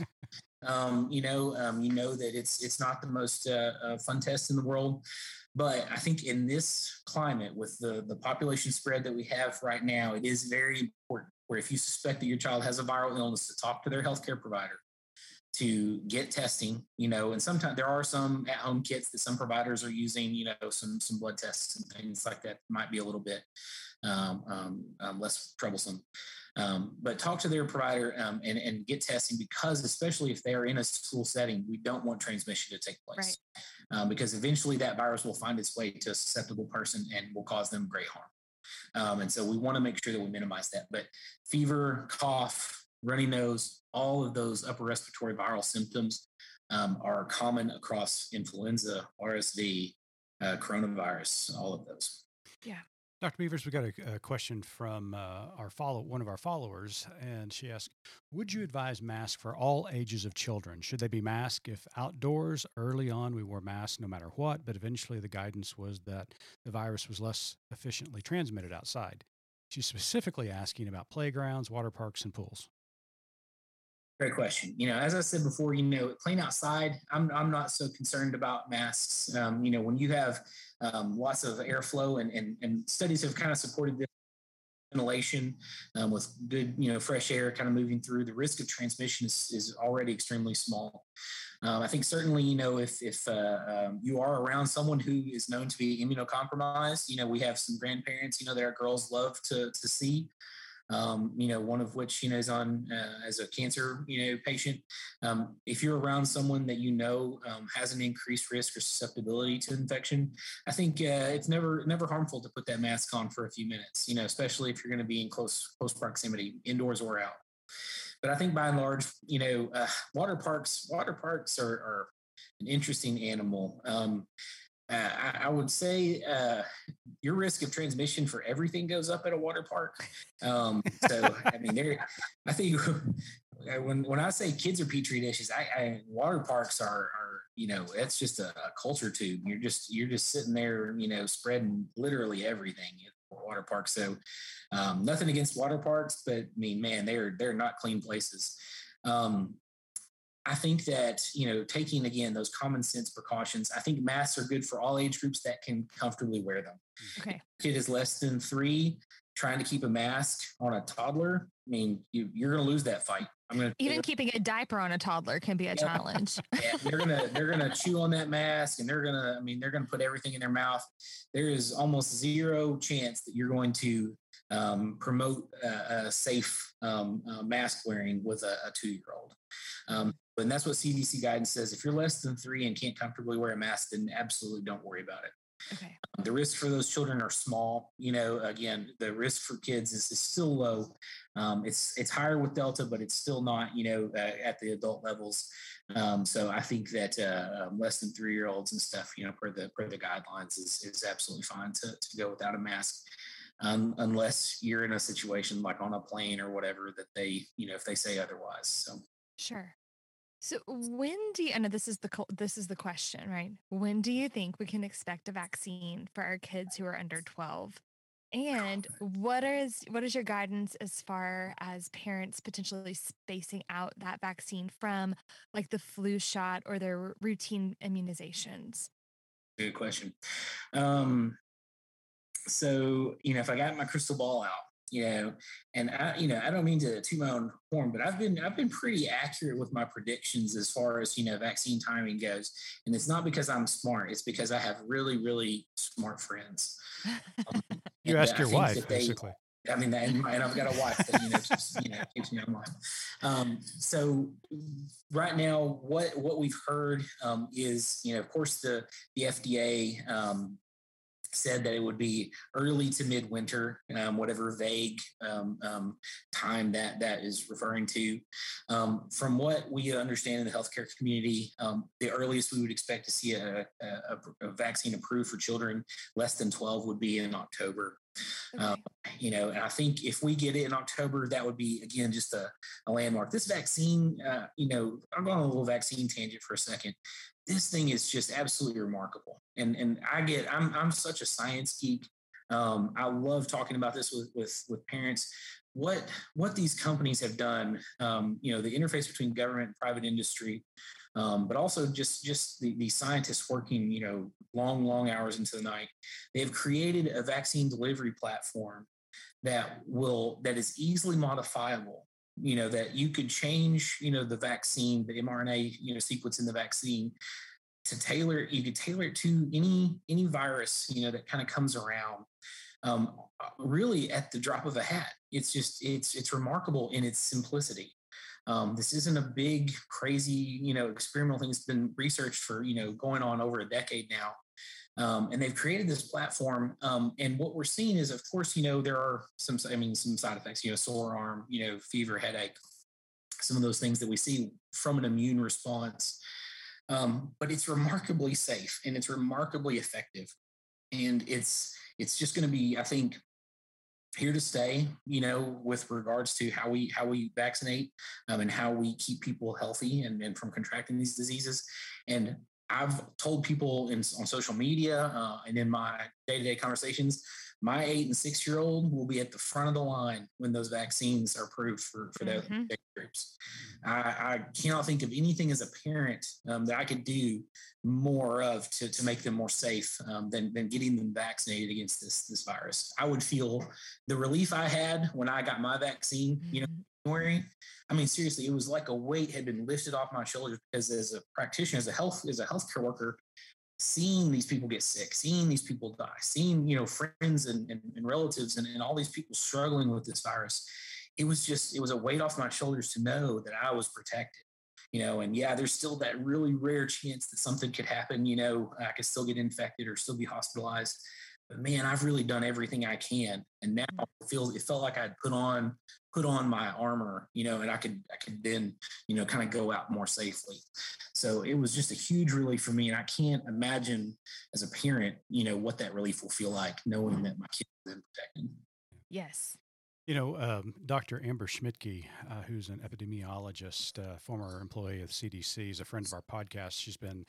[SPEAKER 7] um, you know, um, you know that it's it's not the most uh, uh, fun test in the world. But I think in this climate, with the the population spread that we have right now, it is very important. Where if you suspect that your child has a viral illness, to talk to their healthcare provider to get testing, you know, and sometimes there are some at home kits that some providers are using, you know, some, some blood tests and things like that might be a little bit um, um, um, less troublesome. Um, but talk to their provider um, and, and get testing because, especially if they are in a school setting, we don't want transmission to take place right. Um, because eventually that virus will find its way to a susceptible person and will cause them great harm. and so we want to make sure that we minimize that. But fever, cough, runny nose, all of those upper respiratory viral symptoms um, are common across influenza, RSV, uh, coronavirus, all of those.
[SPEAKER 5] Yeah.
[SPEAKER 3] Dr. Beavers, we got a, a question from uh, our follow one of our followers, and she asked, "Would you advise masks for all ages of children? Should they be masked if outdoors? Early on, we wore masks no matter what, but eventually the guidance was that the virus was less efficiently transmitted outside." She's specifically asking about playgrounds, water parks, and pools.
[SPEAKER 7] Great question. You know, as I said before, you know, playing outside, I'm, I'm not so concerned about masks. Um, you know, when you have um, lots of airflow and, and, and studies have kind of supported this ventilation um, with good, you know, fresh air kind of moving through, the risk of transmission is, is already extremely small. Um, I think certainly, you know, if, if uh, um, you are around someone who is known to be immunocompromised, you know, we have some grandparents, you know, that our girls love to, to see um, you know, one of which, you know, is on uh, as a cancer, you know, patient. Um, if you're around someone that you know um, has an increased risk or susceptibility to infection, I think uh, it's never never harmful to put that mask on for a few minutes, you know, especially if you're going to be in close close proximity, indoors or out. But I think by and large, you know, uh, water parks water parks are, are an interesting animal. Um, uh, I, I, would say uh, your risk of transmission for everything goes up at a water park. Um, so, I mean, there, I think when when I say kids are petri dishes, I, I water parks are, are you know that's just a, a, culture tube. You're just you're just sitting there, you know, spreading literally everything. at water park. So um, nothing against water parks, but I mean, man, they're they're not clean places. Um, I think that you know, taking again those common sense precautions. I think masks are good for all age groups that can comfortably wear them.
[SPEAKER 5] Okay.
[SPEAKER 7] Kid is less than three, trying to keep a mask on a toddler. I mean, you, you're going to lose that fight. I'm going to
[SPEAKER 5] Even keeping a diaper on a toddler can be a
[SPEAKER 7] Yeah.
[SPEAKER 5] challenge.
[SPEAKER 7] yeah, they're gonna they're gonna chew on that mask and they're gonna I mean they're gonna put everything in their mouth. There is almost zero chance that you're going to um, promote a, a safe um, uh, mask wearing with a, a two year old. Um, and that's what CDC guidance says. If you're less than three and can't comfortably wear a mask, then absolutely don't worry about it.
[SPEAKER 5] Okay.
[SPEAKER 7] The risk for those children are small. You know, again, the risk for kids is, is still low. Um, it's it's higher with Delta, but it's still not, you know, uh, at the adult levels. Um, so I think that uh, um, less than three year olds and stuff, you know, per the per the guidelines, is is absolutely fine to to go without a mask. Um, unless you're in a situation like on a plane or whatever that they, you know, if they say otherwise. So
[SPEAKER 5] Sure. So when do you, I know this is the this is the question, right? When do you think we can expect a vaccine for our kids who are under 12? And what is what is your guidance as far as parents potentially spacing out that vaccine from like the flu shot or their routine immunizations?
[SPEAKER 7] Good question. Um, so you know, if I got my crystal ball out, you know, and I, you know, I don't mean to toot my own horn, but I've been I've been pretty accurate with my predictions as far as you know vaccine timing goes, and it's not because I'm smart; it's because I have really really smart friends. Um,
[SPEAKER 3] You ask your wife,
[SPEAKER 7] they-
[SPEAKER 3] basically.
[SPEAKER 7] I mean, and, and I've got a wife that you know keeps, you know keeps me online. Um, so right now, what what we've heard um, is you know, of course, the the FDA um, said that it would be early to midwinter, um, whatever vague um, um, time that that is referring to. Um, from what we understand in the healthcare community, um, the earliest we would expect to see a, a, a- vaccine approved for children less than 12 would be in October. Um,
[SPEAKER 5] Okay.
[SPEAKER 7] you know, and I think if we get it in October, that would be again just a, a landmark. This vaccine, uh, you know, I'm going on a little vaccine tangent for a second. This thing is just absolutely remarkable, and and I get I'm I'm such a science geek. Um, I love talking about this with with with parents. What what these companies have done, um, you know, the interface between government and private industry, um, but also just just the, the scientists working, you know, long long hours into the night. They've created a vaccine delivery platform that will that is easily modifiable. You know that you could change, you know, the vaccine, the mRNA, you know, sequence in the vaccine to tailor. You could tailor it to any any virus, you know, that kind of comes around. Um, really, at the drop of a hat, it's just it's it's remarkable in its simplicity. Um, this isn't a big, crazy, you know, experimental thing. It's been researched for, you know, going on over a decade now. Um, and they've created this platform. Um, and what we're seeing is, of course, you know, there are some, I mean, some side effects, you know, sore arm, you know, fever, headache, some of those things that we see from an immune response. Um, but it's remarkably safe and it's remarkably effective. And it's, it's just going to be, I think, here to stay, you know, with regards to how we how we vaccinate um, and how we keep people healthy and, and from contracting these diseases. And I've told people in, on social media uh, and in my day to day conversations, my eight and six year old will be at the front of the line when those vaccines are approved for, for those
[SPEAKER 5] Mhm.
[SPEAKER 7] age groups. I, I cannot think of anything as a parent um, that I could do more of to, to make them more safe um, than, than getting them vaccinated against this, this virus. I would feel the relief I had when I got my vaccine, you know,
[SPEAKER 5] Mhm.
[SPEAKER 7] January. I mean, seriously, it was like a weight had been lifted off my shoulders because as a practitioner, as a health, as a healthcare worker, seeing these people get sick, seeing these people die, seeing, you know, friends and, and, and relatives and, and all these people struggling with this virus, it was just, it was a weight off my shoulders to know that I was protected. You know, and yeah, there's still that really rare chance that something could happen. You know, I could still get infected or still be hospitalized. But man, I've really done everything I can, and now it feels it felt like I'd put on put on my armor, you know, and I could I could then you know kind of go out more safely. So it was just a huge relief for me, and I can't imagine as a parent, you know, what that relief will feel like knowing that my kids have been protected.
[SPEAKER 5] Yes.
[SPEAKER 3] You know, um, Dr. Amber Schmidtke, uh, who's an epidemiologist, uh, former employee of CDC, is a friend of our podcast. She's been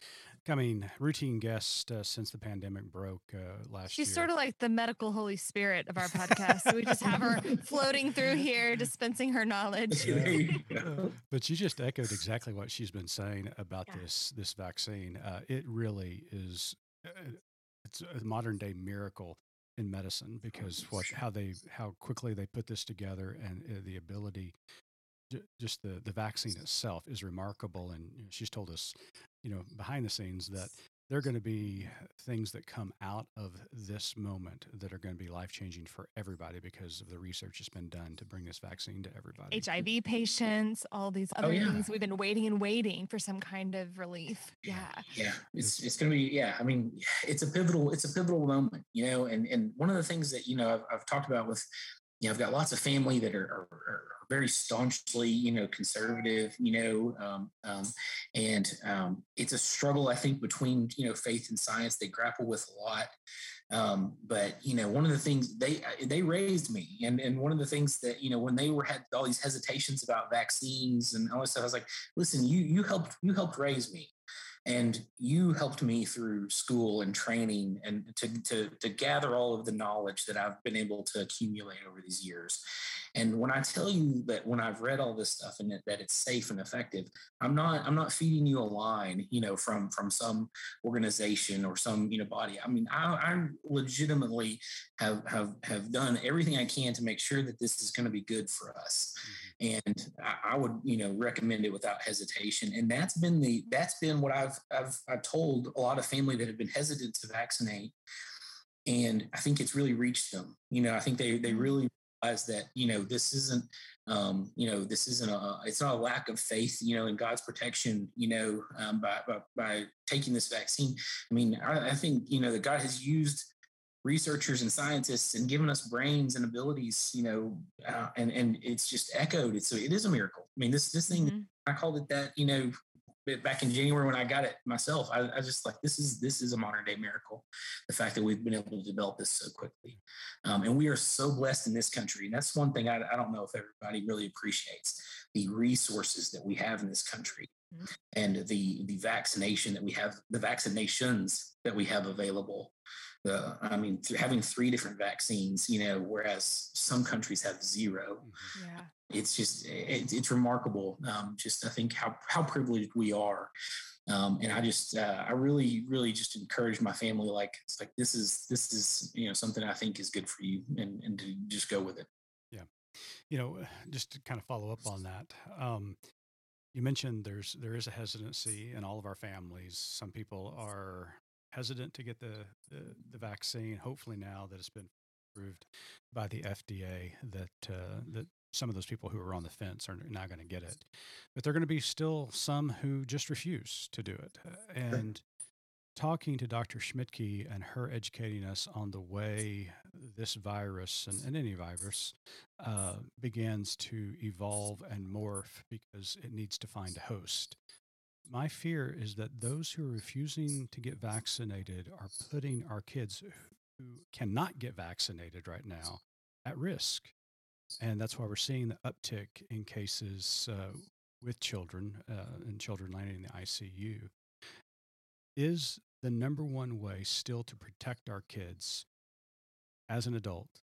[SPEAKER 3] coming routine guest uh, since the pandemic broke uh, last
[SPEAKER 5] She's
[SPEAKER 3] year.
[SPEAKER 5] sort of like the medical holy spirit of our podcast. so we just have her floating through here, dispensing her knowledge.
[SPEAKER 7] There you
[SPEAKER 3] but you just echoed exactly what she's been saying about
[SPEAKER 6] Yeah.
[SPEAKER 3] this this vaccine. Uh, it really is uh, it's a modern day miracle in medicine because what how they how quickly they put this together and uh, the ability just the the vaccine itself is remarkable and she's told us you know behind the scenes that there are going to be things that come out of this moment that are going to be life changing for everybody because of the research that's been done to bring this vaccine to everybody.
[SPEAKER 5] HIV patients, all these
[SPEAKER 7] Oh,
[SPEAKER 5] other
[SPEAKER 7] yeah.
[SPEAKER 5] things. We've been waiting and waiting for some kind of relief. Yeah.
[SPEAKER 7] yeah it's it's gonna be yeah i mean it's a pivotal it's a pivotal moment you know and and one of the things that you know i've, I've talked about with you know i've got lots of family that are, are, are very staunchly you know conservative you know um, um, and um, it's a struggle i think between you know faith and science. They grapple with a lot um, but you know one of the things they they raised me and and one of the things that you know when they were had all these hesitations about vaccines and all this stuff i was like listen you you helped you helped raise me and you helped me through school and training and to, to, to gather all of the knowledge that I've been able to accumulate over these years. And when I tell you that when I've read all this stuff and that, it's safe and effective, I'm not I'm not feeding you a line, you know, from from some organization or some you know body. I mean, I, I legitimately have have have done everything I can to make sure that this is going to be good for us mm-hmm. And I, I would you know recommend it without hesitation. And that's been the that's been what i've i've i've told a lot of family that have been hesitant to vaccinate and i think it's really reached them. You know i think they they really realize that you know this isn't um, you know this isn't a it's not a lack of faith you know in god's protection you know um, by, by by taking this vaccine. I mean I, I think you know that god has used researchers and scientists and given us brains and abilities, you know, uh, and and it's just echoed. It's it is a miracle. I mean, this this thing
[SPEAKER 5] Mhm.
[SPEAKER 7] I called it that, you know, back in January when I got it myself. I, I just like this is this is a modern day miracle. The fact that we've been able to develop this so quickly, um, and we are so blessed in this country. And that's one thing I, I don't know if everybody really appreciates the resources that we have in this country.
[SPEAKER 5] Mhm.
[SPEAKER 7] And the the vaccination that we have, the vaccinations that we have available the I mean, th- having three different vaccines, you know, whereas some countries have zero.
[SPEAKER 5] Yeah.
[SPEAKER 7] It's just it, it's remarkable. Um, just I think how how privileged we are. Um, and I just uh, I really really just encourage my family like it's like this is this is you know something I think is good for you and and to just go with it.
[SPEAKER 3] Yeah, you know, just to kind of follow up on that, um, you mentioned there's there is a hesitancy in all of our families. Some people are hesitant to get the the, the vaccine. Hopefully, now that it's been approved by the FDA, that uh, that some of those people who are on the fence are not going to get it, but there are going to be still some who just refuse to do it. Uh, And talking to Dr. Schmidtke and her educating us on the way this virus and, and any virus uh, begins to evolve and morph because it needs to find a host. My fear is that those who are refusing to get vaccinated are putting our kids who cannot get vaccinated right now at risk. And that's why we're seeing the uptick in cases uh, with children uh, and children landing in the ICU. Is the number one way still to protect our kids as an adult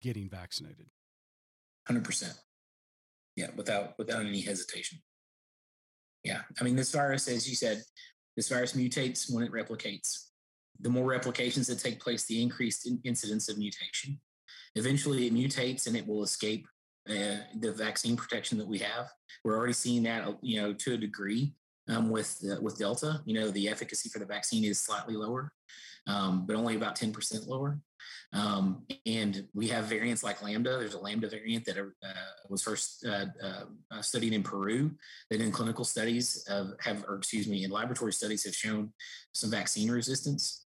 [SPEAKER 3] getting vaccinated?
[SPEAKER 7] Hundred percent. Yeah, without without any hesitation. Yeah, I mean, this virus, as you said, this virus mutates when it replicates. The more replications that take place, the increased in- incidence of mutation. Eventually, it mutates and it will escape uh, the vaccine protection that we have. We're already seeing that, uh, you know, to a degree um, with uh, with Delta. You know, the efficacy for the vaccine is slightly lower, um, but only about ten percent lower. Um, and we have variants like Lambda. There's a Lambda variant that uh, was first uh, uh, studied in Peru that in clinical studies have, or excuse me, in laboratory studies have shown some vaccine resistance.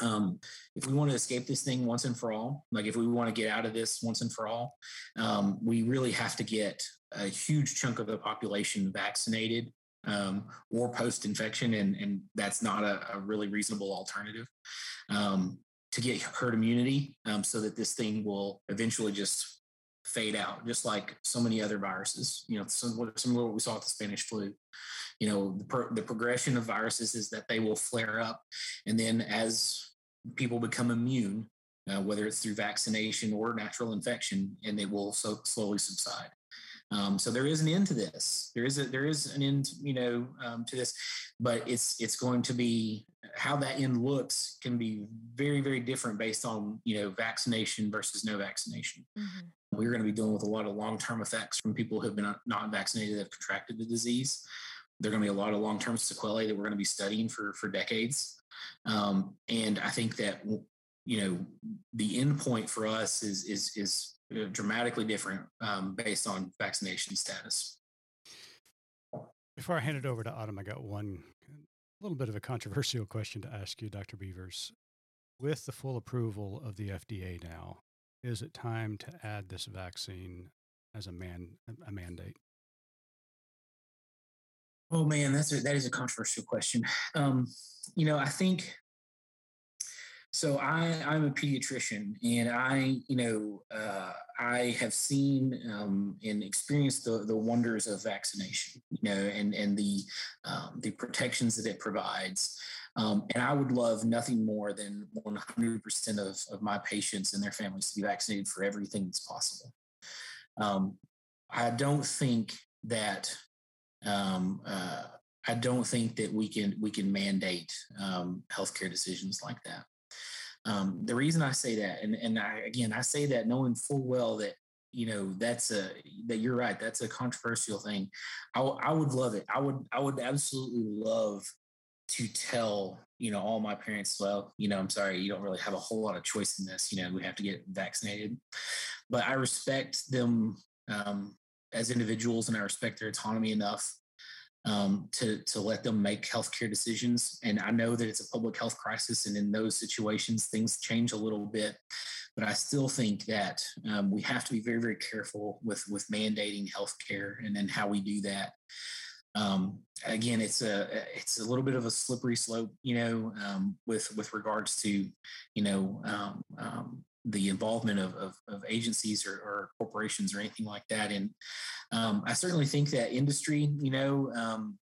[SPEAKER 7] Um, if we want to escape this thing once and for all, like if we want to get out of this once and for all, um, we really have to get a huge chunk of the population vaccinated um, or post infection, and, and that's not a, a really reasonable alternative. Um, to get herd immunity um, so that this thing will eventually just fade out, just like so many other viruses. You know, some, some of what we saw with the Spanish flu. You know, the, pro, the progression of viruses is that they will flare up, and then as people become immune, uh, whether it's through vaccination or natural infection, and they will so slowly subside. Um, so there is an end to this. There is a there is an end, you know, um, to this, but it's it's going to be how that end looks can be very very different based on you know vaccination versus no vaccination. Mm-hmm. We're going to be dealing with a lot of long term effects from people who have been not vaccinated that have contracted the disease. There are going to be a lot of long term sequelae that we're going to be studying for for decades. Um, and I think that you know the end point for us is is is dramatically different um, based on vaccination status.
[SPEAKER 3] Before I hand it over to Autumn, I got one little bit of a controversial question to ask you, Dr. Beavers. With the full approval of the FDA now, is it time to add this vaccine as a man a mandate?
[SPEAKER 7] Oh man, that's a, that is a controversial question. Um, you know, I think so I, I'm a pediatrician, and I, you know, uh, I have seen um, and experienced the, the wonders of vaccination, you know, and and the um, the protections that it provides. Um, and I would love nothing more than 100% of, of my patients and their families to be vaccinated for everything that's possible. Um, I don't think that um, uh, I don't think that we can we can mandate um, healthcare decisions like that. Um, the reason I say that, and and I, again, I say that knowing full well that you know that's a that you're right. That's a controversial thing. I, I would love it. I would I would absolutely love to tell you know all my parents well you know i'm sorry you don't really have a whole lot of choice in this you know we have to get vaccinated but i respect them um, as individuals and i respect their autonomy enough um, to to let them make healthcare decisions. And I know that it's a public health crisis, and in those situations, things change a little bit. But I still think that um, we have to be very very careful with with mandating healthcare and then how we do that. Um, again, it's a it's a little bit of a slippery slope, you know, um, with with regards to you know um, um, the involvement of, of, of agencies or, or, corporations or anything like that. And um, I certainly think that industry, you know, um,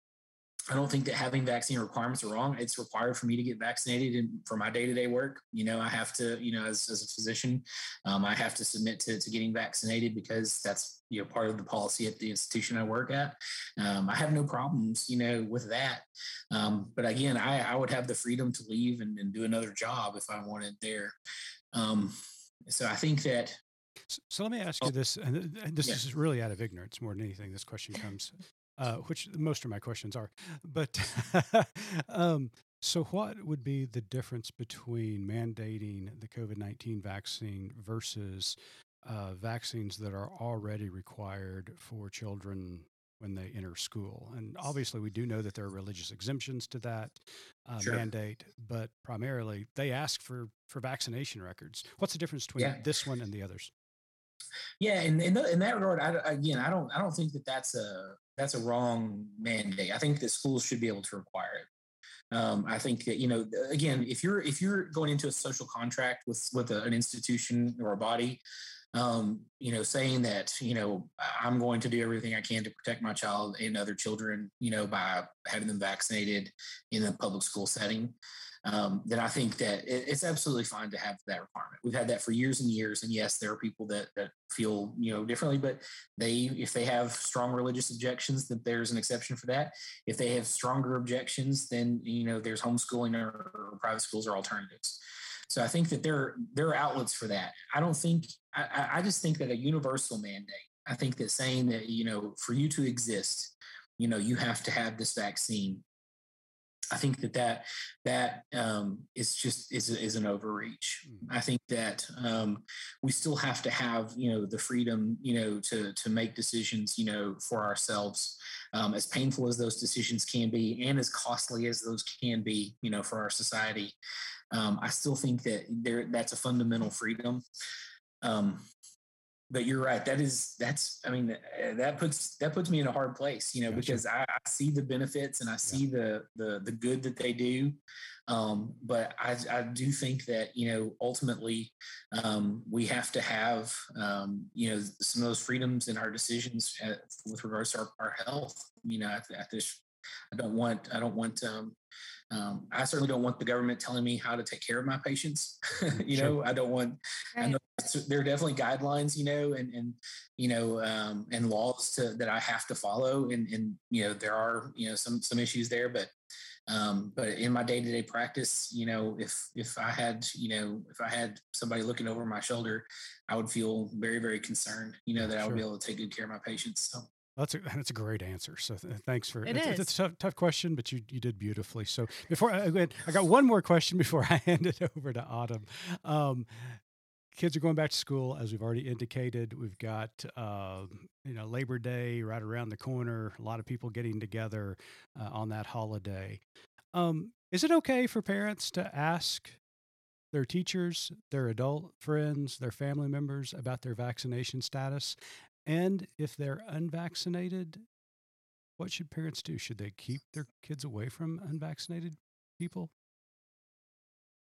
[SPEAKER 7] I don't think that having vaccine requirements are wrong. It's required for me to get vaccinated and for my day-to-day work. You know, I have to, you know, as, as a physician, um, I have to submit to, to getting vaccinated because that's, you know, part of the policy at the institution I work at. Um, I have no problems, you know, with that. Um, but again, I, I would have the freedom to leave and, and do another job if I wanted there. Um, so I think that.
[SPEAKER 3] So, so let me ask you oh. this, and this yeah. is really out of ignorance more than anything. This question comes, uh, which most of my questions are, but um, so what would be the difference between mandating the COVID nineteen vaccine versus uh, vaccines that are already required for children when they enter school. And obviously, we do know that there are religious exemptions to that uh, sure. mandate, but primarily they ask for for vaccination records. What's the difference between yeah. this one and the others?
[SPEAKER 7] Yeah, and in, in, in, that regard, I, again, I don't I don't think that that's a that's a wrong mandate. I think that schools should be able to require it. Um, I think that you know, again, if you're if you're going into a social contract with with a, an institution or a body, um, you know, saying that, you know, I'm going to do everything I can to protect my child and other children, you know, by having them vaccinated in a public school setting, um, then I think that it, it's absolutely fine to have that requirement. We've had that for years and years. And yes, there are people that, that feel, you know, differently, but they, if they have strong religious objections, that there's an exception for that. If they have stronger objections, then, you know, there's homeschooling or, or private schools or alternatives. So I think that there there are outlets for that. I don't think I, I just think that a universal mandate. I think that saying that you know for you to exist, you know you have to have this vaccine. I think that that that um, is just is is an overreach. Mm-hmm. I think that um, we still have to have you know the freedom you know to to make decisions you know for ourselves, um, as painful as those decisions can be, and as costly as those can be you know for our society. Um, I still think that there that's a fundamental freedom. Um, but you're right. That is that's. I mean, uh, that puts that puts me in a hard place, you know,
[SPEAKER 3] Gotcha.
[SPEAKER 7] because I, I see the benefits and I see the the the good that they do. Um, but I I do think that you know ultimately um, we have to have um, you know some of those freedoms in our decisions at, with regards to our, our health. You know, at, at this, I don't want I don't want um, um, I certainly don't want the government telling me how to take care of my patients. you
[SPEAKER 3] Sure.
[SPEAKER 7] know, I don't want. I know there are definitely guidelines, you know, and and you know, um, and laws to, that I have to follow, and and you know, there are you know some some issues there, but um, but in my day to day practice, you know, if if I had you know if I had somebody looking over my shoulder, I would feel very very concerned, you know, that I would be able to take good care of my patients. So.
[SPEAKER 3] That's a that's a great answer. So th- thanks for
[SPEAKER 5] It
[SPEAKER 3] it's,
[SPEAKER 5] is.
[SPEAKER 3] it's a tough, tough question, but you you did beautifully. So before I, I got one more question before I hand it over to Autumn. Um, kids are going back to school, as we've already indicated. We've got um, you know Labor Day right around the corner. A lot of people getting together uh, on that holiday. Um, is it okay for parents to ask their teachers, their adult friends, their family members about their vaccination status? And if they're unvaccinated, what should parents do? Should they keep their kids away from unvaccinated people?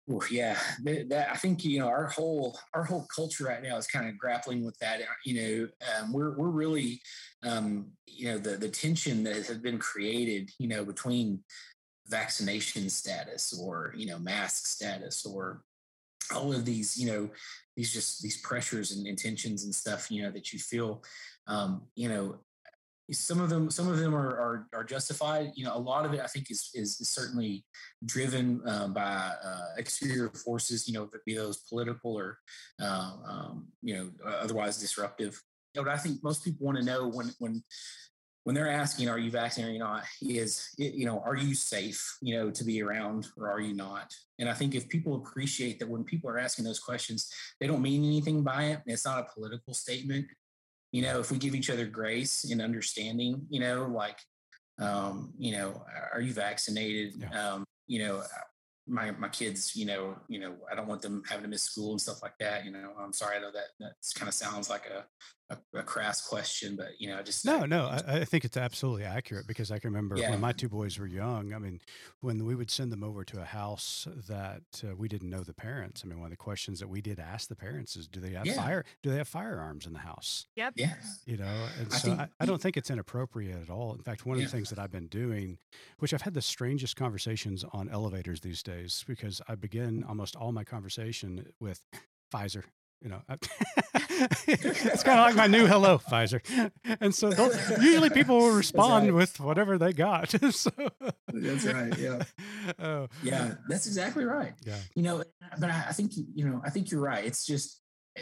[SPEAKER 7] Well, yeah, that, that- I think you know our whole our whole culture right now is kind of grappling with that. uh, You know, um, we're we're really, um, you know, the the tension that has been created, you know, between vaccination status or you know mask status or all of these, you know, these just these pressures and, tensions and stuff, you know, that you feel, um, you know, some of them some of them are, are are justified. You know a lot of it i think is is, is certainly driven um, by uh, exterior forces you know be those political or uh, um, you know otherwise disruptive. You know, what i think most people want to know when when when they're asking are you vaccinated or not? is you know are you safe you know to be around or are you not? And i think if people appreciate that when people are asking those questions they don't mean anything by it it's not a political statement. You know if we give each other grace and understanding you know like um you know are you vaccinated?
[SPEAKER 3] Yeah.
[SPEAKER 7] um you know my my kids you know you know i don't want them having to miss school and stuff like that you know i'm sorry i know that that kind of sounds like a, a a crass question but you know just
[SPEAKER 3] No, no, I, I think it's absolutely accurate because I can remember
[SPEAKER 7] Yeah.
[SPEAKER 3] when my two boys were young. I mean, when we would send them over to a house that uh, we didn't know the parents. I mean, one of the questions that we did ask the parents is, do they have
[SPEAKER 7] Yeah.
[SPEAKER 3] fire? Do they have firearms in the house?
[SPEAKER 5] Yep.
[SPEAKER 7] yeah
[SPEAKER 3] you know and
[SPEAKER 7] I
[SPEAKER 3] so
[SPEAKER 7] think-
[SPEAKER 3] I, I don't think it's inappropriate at all in fact one of
[SPEAKER 7] Yeah.
[SPEAKER 3] the things that i've been doing which i've had the strangest conversations on elevators these days because i begin almost all my conversation with pfizer you know it's kind of like my new hello pfizer. And so usually people will respond
[SPEAKER 7] right.
[SPEAKER 3] with whatever they got. So
[SPEAKER 7] That's right, yeah.
[SPEAKER 3] oh.
[SPEAKER 7] Yeah that's exactly right.
[SPEAKER 3] Yeah.
[SPEAKER 7] You know but I, I think you know i think you're right. It's just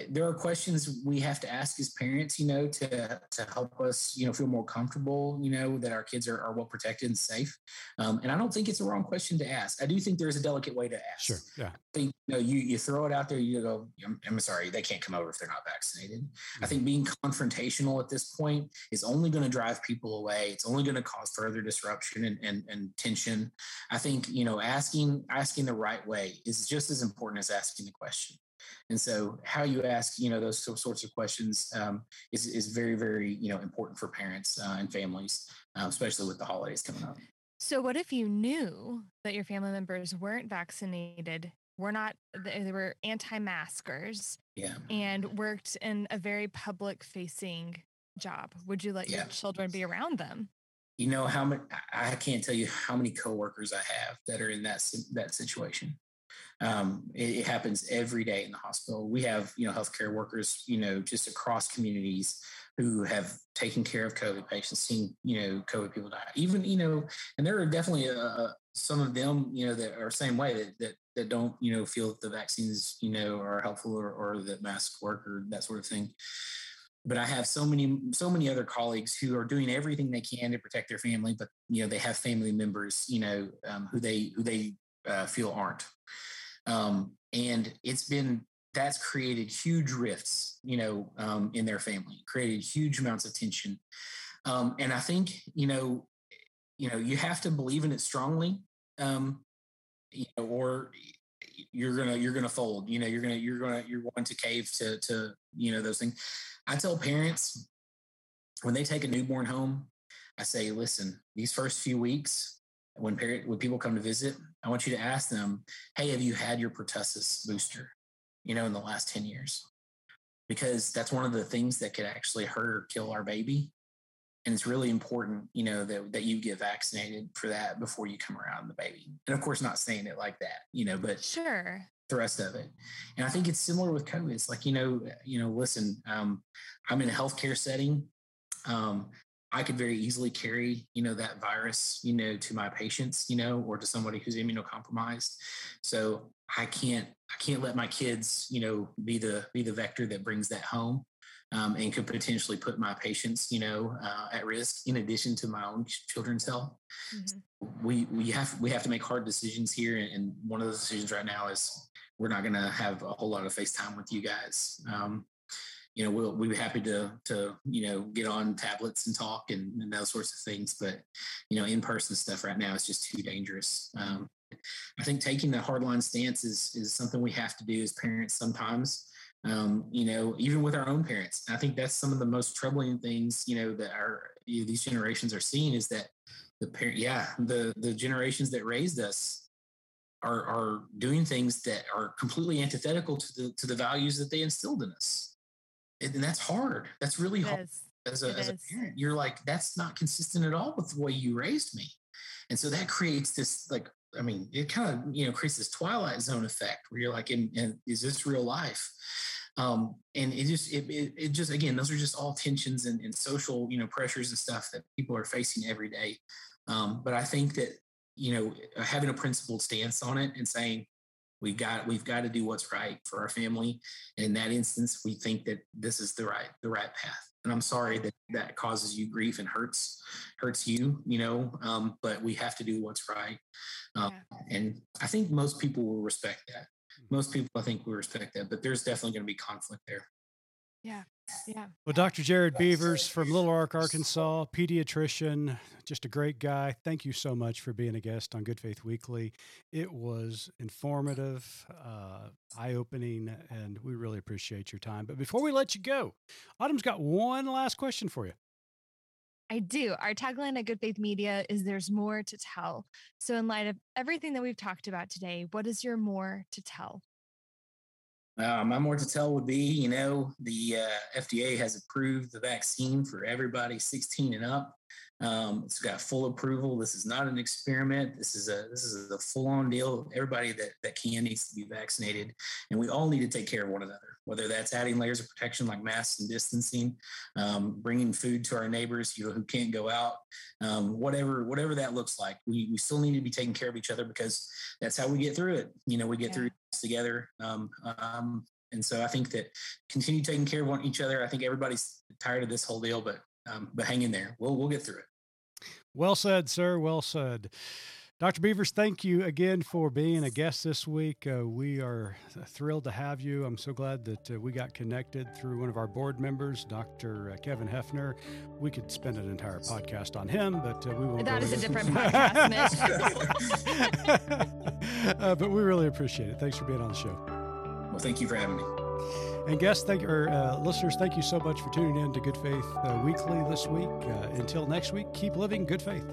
[SPEAKER 7] there are questions we have to ask as parents you know to to help us you know feel more comfortable you know that our kids are, are well protected and safe. Um, and i don't think it's a wrong question to ask. I do think there's a delicate way to ask.
[SPEAKER 3] Sure yeah.
[SPEAKER 7] I think you know you you throw it out there you go I'm, I'm sorry they can't come over if they're not vaccinated. I think being confrontational at this point is only going to drive people away. It's only going to cause further disruption and, and and tension. I think you know asking asking the right way is just as important as asking the question and so how you ask you know those sorts of questions um, is, is very very you know important for parents uh, and families uh, especially with the holidays coming up
[SPEAKER 5] So, what if you knew that your family members weren't vaccinated, were not, they were anti maskers,
[SPEAKER 7] yeah
[SPEAKER 5] and worked in a very public facing job? Would you let
[SPEAKER 7] Yeah.
[SPEAKER 5] your children be around them?
[SPEAKER 7] you know how many I I can't tell you how many coworkers I have that are in that that situation. Um, it, it happens every day in the hospital. We have you know healthcare workers you know just across communities who have taken care of COVID patients, seen you know COVID people die. Even you know, and there are definitely uh, some of them you know that are same way that that that don't you know feel that the vaccines you know are helpful or, or that masks work or that sort of thing but I have so many so many other colleagues who are doing everything they can to protect their family, but you know they have family members, you know, um, who they who they uh, feel aren't, um, and it's been that's created huge rifts, you know, um, in their family, created huge amounts of tension, um, and I think you know, you know, you have to believe in it strongly, um, you know, or you're gonna you're gonna fold. You know, you're gonna you're gonna you're going to cave to to you know those things. I tell parents when they take a newborn home, I say, listen, these first few weeks, when parent when people come to visit, I want you to ask them, hey, have you had your pertussis booster? You know, in the last 10 years. Because that's one of the things that could actually hurt or kill our baby. And it's really important, you know, that, that you get vaccinated for that before you come around the baby. And of course, not saying it like that, you know, but
[SPEAKER 5] Sure.
[SPEAKER 7] the rest of it. And I think it's similar with COVID. It's like, you know, you know, listen, um, I'm in a healthcare setting. Um, I could very easily carry, you know, that virus, you know, to my patients, you know, or to somebody who's immunocompromised. So I can't, I can't let my kids, you know, be the be the vector that brings that home, um, and could potentially put my patients, you know, uh, at risk. In addition to my own children's health,
[SPEAKER 5] Mhm.
[SPEAKER 7] we we have we have to make hard decisions here, and, and one of those decisions right now is we're not going to have a whole lot of FaceTime with you guys. Um, you know, we'll we'd be happy to to you know get on tablets and talk and, and those sorts of things, but you know, in person stuff right now is just too dangerous. Um, I think taking the hardline stance is is something we have to do as parents sometimes. Um, you know, even with our own parents. I think that's some of the most troubling things, you know, that our you know, these generations are seeing is that the parent, yeah, the the generations that raised us are are doing things that are completely antithetical to the to the values that they instilled in us, and, that's hard. That's really
[SPEAKER 5] It
[SPEAKER 7] hard
[SPEAKER 5] is.
[SPEAKER 7] as a, as a parent. You're like, that's not consistent at all with the way you raised me. And so that creates this like, I mean, it kind of, you know, creates this twilight zone effect where you're like, in, in, is this real life? Um, and it just, it, it, it just, again, those are just all tensions and, and social, you know, pressures and stuff that people are facing every day. Um, but I think that, you know, having a principled stance on it and saying, we've got we've got to do what's right for our family. And in that instance we think that this is the right the right path. And i'm sorry that that causes you grief and hurts hurts you you know um, but we have to do what's right. Um, and i think most people will respect that. Most people i think will respect that but there's definitely going to be conflict there.
[SPEAKER 5] Yeah. Yeah.
[SPEAKER 3] Well, Dr. Jared Beavers from Little Rock, Arkansas, pediatrician, just a great guy. Thank you so much for being a guest on Good Faith Weekly. It was informative, uh, eye opening, and we really appreciate your time. But before we let you go, Autumn's got one last question for you.
[SPEAKER 5] I do. Our tagline at Good Faith Media is there's more to tell. So, in light of everything that we've talked about today, what is your more to tell?
[SPEAKER 7] Uh, my more to tell would be, you know, the uh, FDA has approved the vaccine for everybody 16 and up. Um, it's got full approval. This is not an experiment. This is a this is a full on deal. Everybody that that can needs to be vaccinated, and we all need to take care of one another. Whether that's adding layers of protection like masks and distancing, um, bringing food to our neighbors you know, who can't go out, um, whatever whatever that looks like, we we still need to be taking care of each other because that's how we get through it. You know, we get
[SPEAKER 5] Yeah.
[SPEAKER 7] through this together. Um, um, and so I think that continue taking care of one, each other. I think everybody's tired of this whole deal, but um, but hang in there. We'll we'll get through it.
[SPEAKER 3] Well said, sir. Well said. Dr. Beavers, thank you again for being a guest this week. Uh, we are thrilled to have you. I'm so glad that uh, we got connected through one of our board members, Dr. uh, Kevin Hefner. We could spend an entire podcast on him, but uh, we won't.
[SPEAKER 5] That
[SPEAKER 3] go
[SPEAKER 5] is a different podcast,
[SPEAKER 3] uh, but we really appreciate it. Thanks for being on the show.
[SPEAKER 7] Well, thank you for having me.
[SPEAKER 3] And guests, thank or uh, listeners, thank you so much for tuning in to Good Faith uh, Weekly this week. Uh, until next week, keep living good faith.